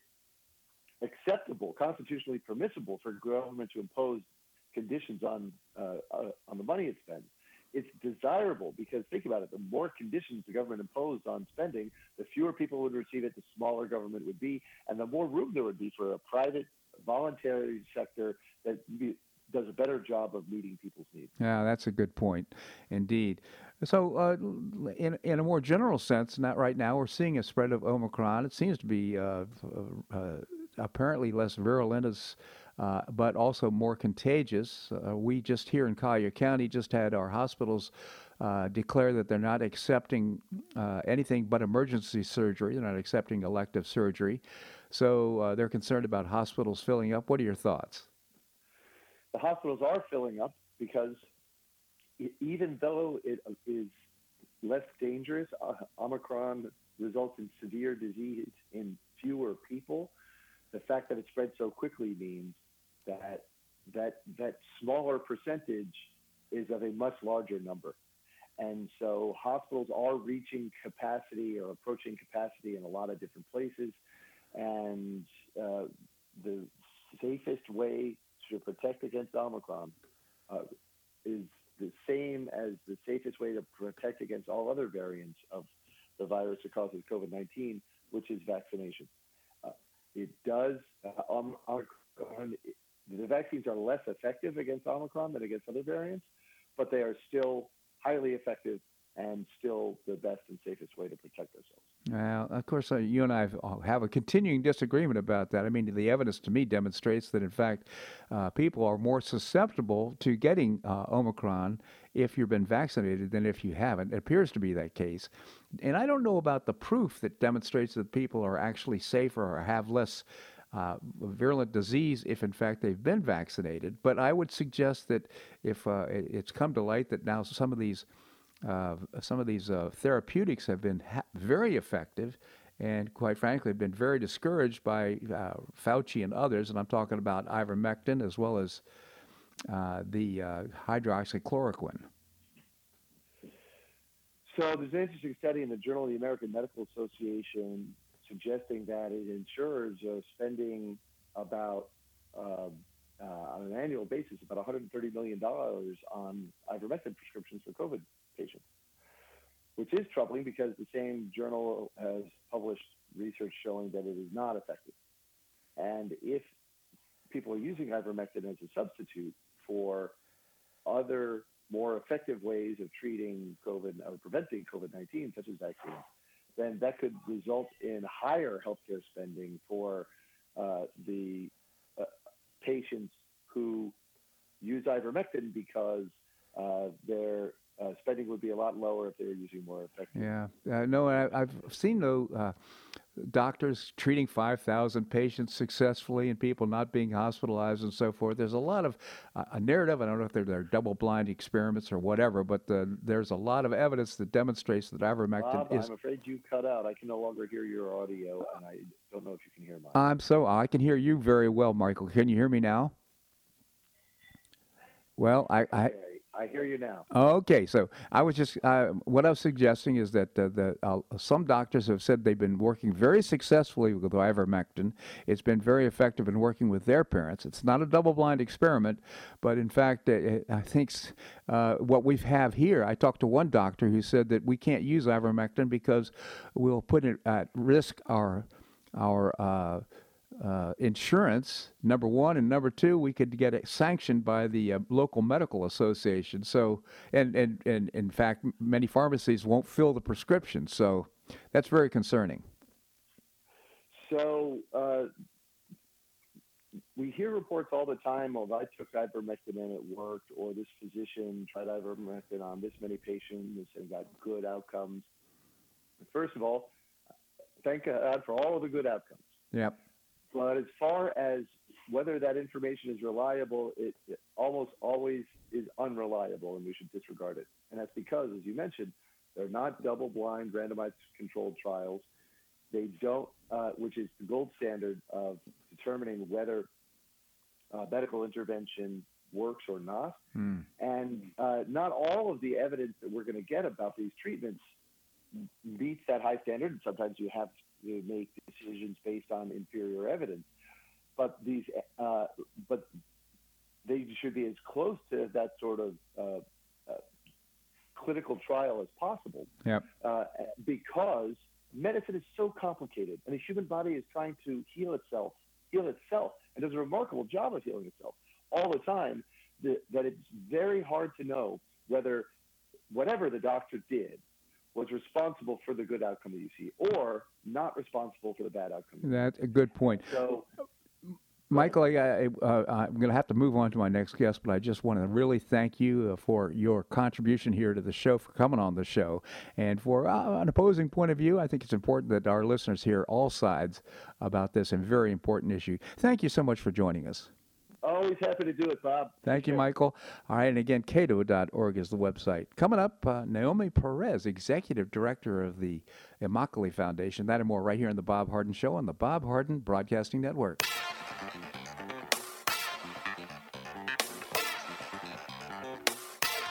acceptable, constitutionally permissible for government to impose conditions on uh, uh, on the money it spends, it's desirable because think about it: the more conditions the government imposed on spending, the fewer people would receive it, the smaller government would be, and the more room there would be for a private, voluntary sector that does a better job of meeting people's needs. Yeah, that's a good point, indeed. So, uh, in in a more general sense, not right now, we're seeing a spread of Omicron. It seems to be uh, uh, apparently less virulent, as, uh, but also more contagious. Uh, we just here in Collier County just had our hospitals. Uh, declare that they're not accepting anything but emergency surgery. They're not accepting elective surgery. So they're concerned about hospitals filling up. What are your thoughts? The hospitals are filling up because even though it is less dangerous, uh, Omicron results in severe disease in fewer people. The fact that it spread so quickly means that that that smaller percentage is of a much larger number. And so hospitals are reaching capacity or approaching capacity in a lot of different places. And uh, the safest way to protect against Omicron uh, is the same as the safest way to protect against all other variants of the virus that causes COVID 19, which is vaccination. Uh, it does, uh, Omicron the vaccines are less effective against Omicron than against other variants, but they are still highly effective and still the best and safest way to protect ourselves. Well, of course, uh, you and I have a continuing disagreement about that. I mean, the evidence to me demonstrates that, in fact, uh, people are more susceptible to getting uh, Omicron if you've been vaccinated than if you haven't. It appears to be that case. And I don't know about the proof that demonstrates that people are actually safer or have less. Uh, virulent disease if in fact they've been vaccinated. But I would suggest that if uh, it's come to light that now some of these uh, some of these uh, therapeutics have been ha- very effective and quite frankly have been very discouraged by uh, Fauci and others. And I'm talking about ivermectin as well as uh, the uh, hydroxychloroquine. So there's an interesting study in the Journal of the American Medical Association suggesting that it insurers are spending about um, uh, on an annual basis about 130 million dollars on ivermectin prescriptions for COVID patients, which is troubling because the same journal has published research showing that it is not effective. And if people are using ivermectin as a substitute for other more effective ways of treating COVID or preventing COVID 19, such as vaccines, then that could result in higher healthcare spending for uh, the uh, patients who use ivermectin because uh, their uh, spending would be a lot lower if they were using more effective. Yeah, uh, no, I, have seen though uh, doctors treating 5,000 patients successfully and people not being hospitalized and so forth. There's a lot of uh, a narrative. I don't know if they're, they're double-blind experiments or whatever, but the, there's a lot of evidence that demonstrates that ivermectin Bob, is. I'm afraid you cut out. I can no longer hear your audio, and I don't know if you can hear mine. I'm so I can hear you very well, Michael. Can you hear me now? Well, I, I I hear you now. Okay, so I was just uh, what I was suggesting is that uh, the uh, some doctors have said they've been working very successfully with ivermectin. It's been very effective in working with their parents. It's not a double-blind experiment, but in fact, uh, I think uh, what we have here. I talked to one doctor who said that we can't use ivermectin because we'll put at risk our our uh, insurance, number one, and number two, we could get it sanctioned by the uh, local medical association. So, and, and, and in fact, many pharmacies won't fill the prescription. So, that's very concerning. So, uh, we hear reports all the time of I took ivermectin and it worked, or this physician tried ivermectin on this many patients and got good outcomes. First of all, thank God for all of the good outcomes. Yep. But as far as whether that information is reliable, it, it, almost always is unreliable, and we should disregard it. And that's because, as you mentioned, they're not double-blind, randomized controlled trials. They don't, uh, which is the gold standard of determining whether uh, medical intervention works or not. Mm. And uh, not all of the evidence that we're going to get about these treatments meets that high standard. And sometimes you have to make decisions based on inferior evidence. But these, uh, but they should be as close to that sort of uh, uh, clinical trial as possible. Yep. Uh, because medicine is so complicated, and the human body is trying to heal itself, heal itself, and does a remarkable job of healing itself all the time. That, that it's very hard to know whether whatever the doctor did was responsible for the good outcome that you see, or not responsible for the bad outcome. That's a good point. So, Michael, I, I, uh, I'm going to have to move on to my next guest, but I just want to really thank you uh, for your contribution here to the show, for coming on the show, and for uh, an opposing point of view. I think it's important that our listeners hear all sides about this and very important issue. Thank you so much for joining us. Always happy to do it, Bob. Thank you, Michael. All right, and again, cato.org is the website. Coming up, uh, Naomi Perez, Executive Director of the Immokalee Foundation. That and more right here on The Bob Harden Show on the Bob Harden Broadcasting Network.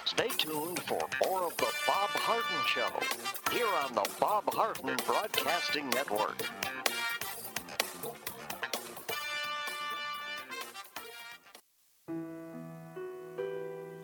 Stay tuned for more of The Bob Harden Show here on the Bob Harden Broadcasting Network.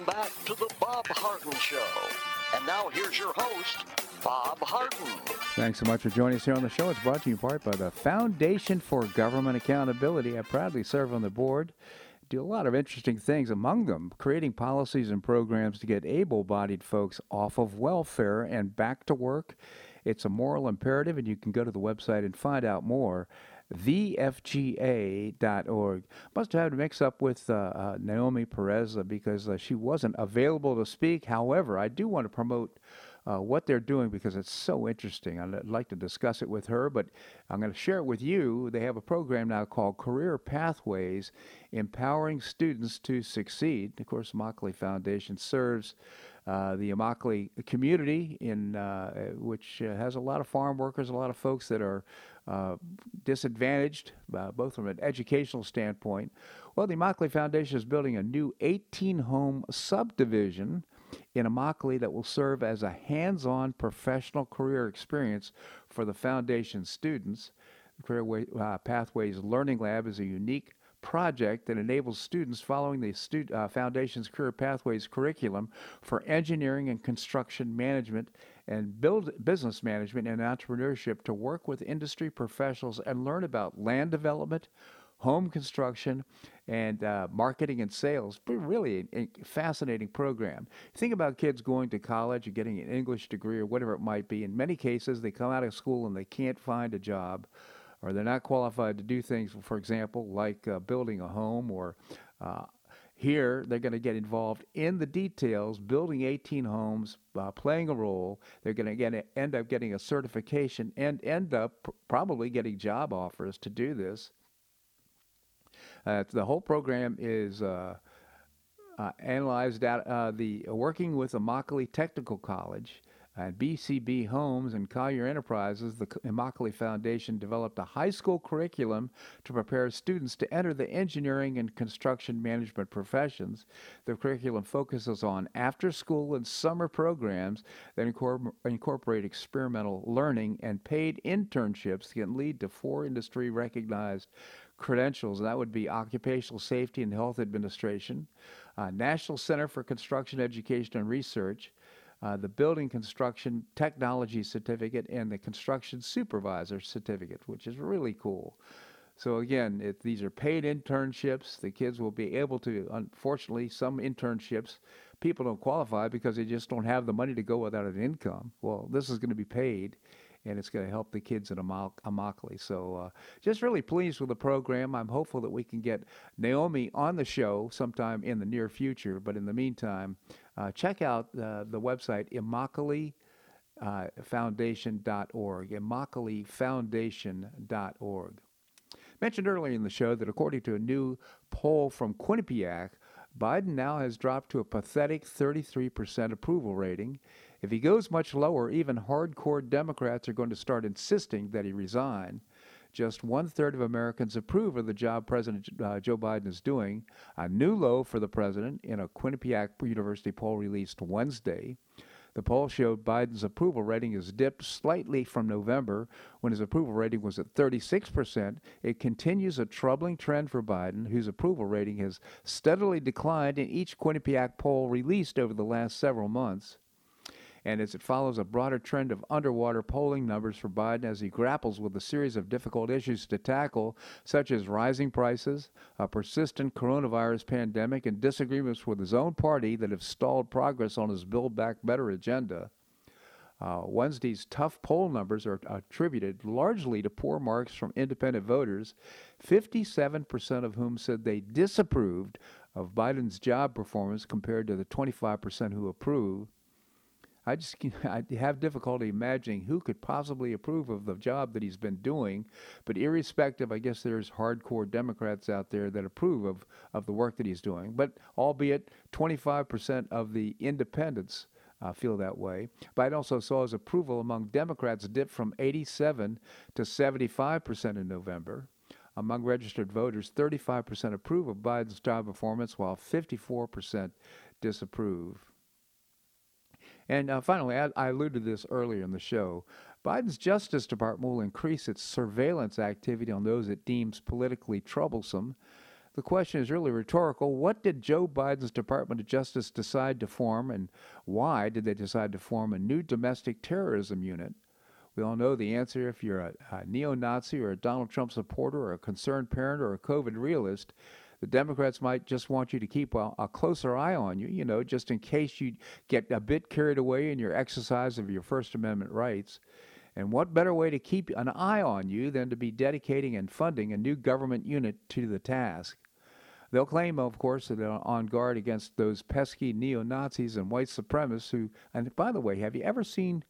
Welcome back to the Bob Harden Show. And now here's your host, Bob Harden. Thanks so much for joining us here on the show. It's brought to you in part by the Foundation for Government Accountability. I proudly serve on the board. Do a lot of interesting things, among them creating policies and programs to get able bodied folks off of welfare and back to work. It's a moral imperative, and you can go to the website and find out more thefga.org. Must have had a mix up with uh, uh, Naomi Perez uh, because uh, she wasn't available to speak. However, I do want to promote uh, what they're doing because it's so interesting. I'd like to discuss it with her, but I'm going to share it with you. They have a program now called Career Pathways, empowering students to succeed. Of course, Immokalee Foundation serves. Uh, the Immokalee community, in uh, which uh, has a lot of farm workers, a lot of folks that are uh, disadvantaged, uh, both from an educational standpoint. Well, the Immokalee Foundation is building a new 18 home subdivision in Immokalee that will serve as a hands on professional career experience for the Foundation students. Career uh, Pathways Learning Lab is a unique project that enables students following the stu- uh, Foundation's Career Pathways curriculum for engineering and construction management and build business management and entrepreneurship to work with industry professionals and learn about land development, home construction, and uh, marketing and sales. Really a fascinating program. Think about kids going to college and getting an English degree or whatever it might be. In many cases, they come out of school and they can't find a job or they're not qualified to do things, for example, like uh, building a home or uh, here, they're going to get involved in the details, building 18 homes, uh, playing a role. They're going to get, end up getting a certification and end up pr- probably getting job offers to do this. Uh, the whole program is uh, uh analyzed at uh, the working with Immokalee Technical College at BCB Homes and Collier Enterprises, the Immokalee Foundation developed a high school curriculum to prepare students to enter the engineering and construction management professions. The curriculum focuses on after school and summer programs that incorporate experimental learning and paid internships that can lead to four industry recognized credentials. And that would be Occupational Safety and Health Administration, uh, National Center for Construction Education and Research, uh, the building construction technology certificate and the construction supervisor certificate, which is really cool. So again, it, these are paid internships. The kids will be able to. Unfortunately, some internships people don't qualify because they just don't have the money to go without an income. Well, this is going to be paid, and it's going to help the kids in Immokalee. So, uh, just really pleased with the program. I'm hopeful that we can get Naomi on the show sometime in the near future. But in the meantime, uh, check out uh, the website Immokalee. Uh, foundation.org. Mentioned earlier in the show that according to a new poll from Quinnipiac, Biden now has dropped to a pathetic 33% approval rating. If he goes much lower, even hardcore Democrats are going to start insisting that he resign. Just one third of Americans approve of the job President uh, Joe Biden is doing, a new low for the president in a Quinnipiac University poll released Wednesday. The poll showed Biden's approval rating has dipped slightly from November when his approval rating was at 36%. It continues a troubling trend for Biden, whose approval rating has steadily declined in each Quinnipiac poll released over the last several months and as it follows a broader trend of underwater polling numbers for Biden as he grapples with a series of difficult issues to tackle, such as rising prices, a persistent coronavirus pandemic, and disagreements with his own party that have stalled progress on his Build Back Better agenda. Uh, Wednesday's tough poll numbers are attributed largely to poor marks from independent voters, 57% of whom said they disapproved of Biden's job performance compared to the 25% who approved. I just I have difficulty imagining who could possibly approve of the job that he's been doing. But irrespective, I guess there's hardcore Democrats out there that approve of, of the work that he's doing. But albeit 25% of the independents uh, feel that way. Biden also saw his approval among Democrats dip from 87 to 75% in November. Among registered voters, 35% approve of Biden's job performance, while 54% disapprove. And uh, finally, I, I alluded to this earlier in the show. Biden's Justice Department will increase its surveillance activity on those it deems politically troublesome. The question is really rhetorical. What did Joe Biden's Department of Justice decide to form, and why did they decide to form a new domestic terrorism unit? We all know the answer if you're a, a neo Nazi or a Donald Trump supporter or a concerned parent or a COVID realist the Democrats might just want you to keep a, a, closer eye on you, you know, just in case you get a bit carried away in your exercise of your First Amendment rights. And what better way to keep an eye on you than to be dedicating and funding a new government unit to the task? They'll claim, of course, that they're on guard against those pesky neo Nazis and white supremacists who, and by the way, have you ever seen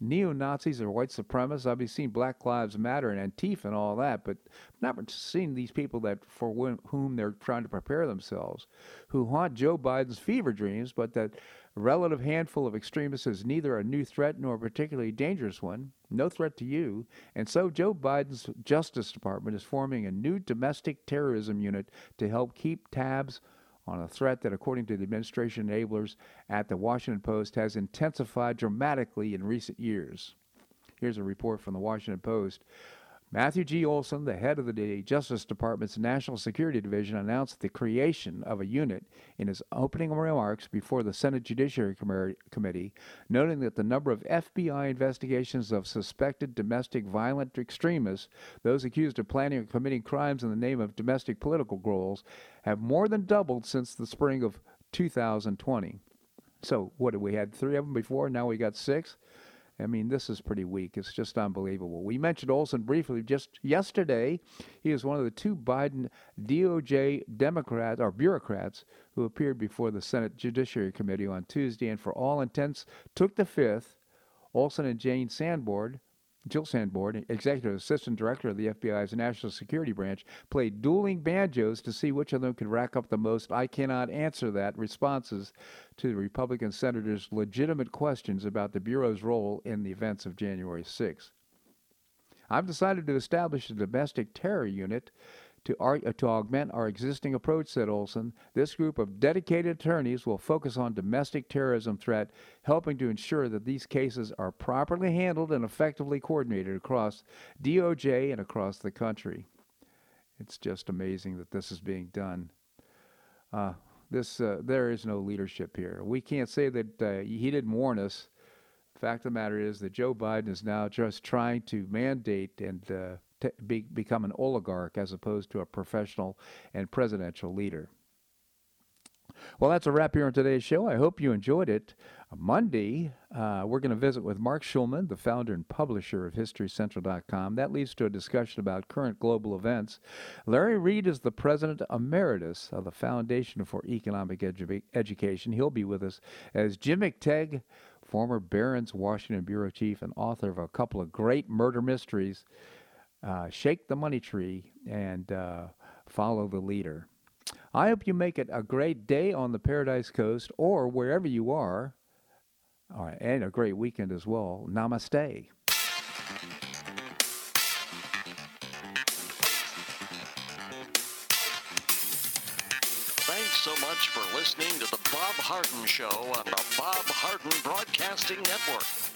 neo Nazis or white supremacists. I've seen Black Lives Matter and Antifa and all that, but never seen these people that for whom they're trying to prepare themselves, who haunt Joe Biden's fever dreams, but that relative handful of extremists is neither a new threat nor a particularly dangerous one, no threat to you. And so Joe Biden's Justice Department is forming a new domestic terrorism unit to help keep tabs on a threat that, according to the administration enablers at the Washington Post, has intensified dramatically in recent years. Here's a report from the Washington Post. Matthew G. Olsen, the head of the Justice Department's National Security Division, announced the creation of a unit in his opening remarks before the Senate Judiciary Committee, noting that the number of FBI investigations of suspected domestic violent extremists, those accused of planning or committing crimes in the name of domestic political goals, have more than doubled since the spring of 2020. So, what did we had three of them before? Now we got six. I mean, this is pretty weak. It's just unbelievable. We mentioned Olsen briefly just yesterday. He is one of the two Biden DOJ Democrats or bureaucrats who appeared before the Senate Judiciary Committee on Tuesday and, for all intents, took the fifth. Olsen and Jane Sanborn Jill Sanborn, executive assistant director of the FBI's National Security Branch, played dueling banjos to see which of them could rack up the most I cannot answer that responses to the Republican senators' legitimate questions about the Bureau's role in the events of January 6. I've decided to establish a domestic terror unit to, uh, to augment our existing approach, said Olsen, this group of dedicated attorneys will focus on domestic terrorism threat, helping to ensure that these cases are properly handled and effectively coordinated across DOJ and across the country. It's just amazing that this is being done. Uh, this uh, there is no leadership here. We can't say that uh, he didn't warn us. The fact of the matter is that Joe Biden is now just trying to mandate and uh, be, become an oligarch as opposed to a professional and presidential leader. Well, that's a wrap here on today's show. I hope you enjoyed it. Monday, uh, we're going to visit with Marc Schulman, the founder and publisher of HistoryCentral.com. That leads to a discussion about current global events. Larry Reed is the president emeritus of the Foundation for Economic Edu- Education. He'll be with us as Jim McTague, former Barron's Washington bureau chief and author of a couple of great murder mysteries, uh, Shake the Money Tree and uh, Follow the Leader. I hope you make it a great day on the Paradise Coast or wherever you are. All right, and a great weekend as well. Namaste. Thanks so much for listening to the Bob Harden Show on the Bob Harden Broadcasting Network.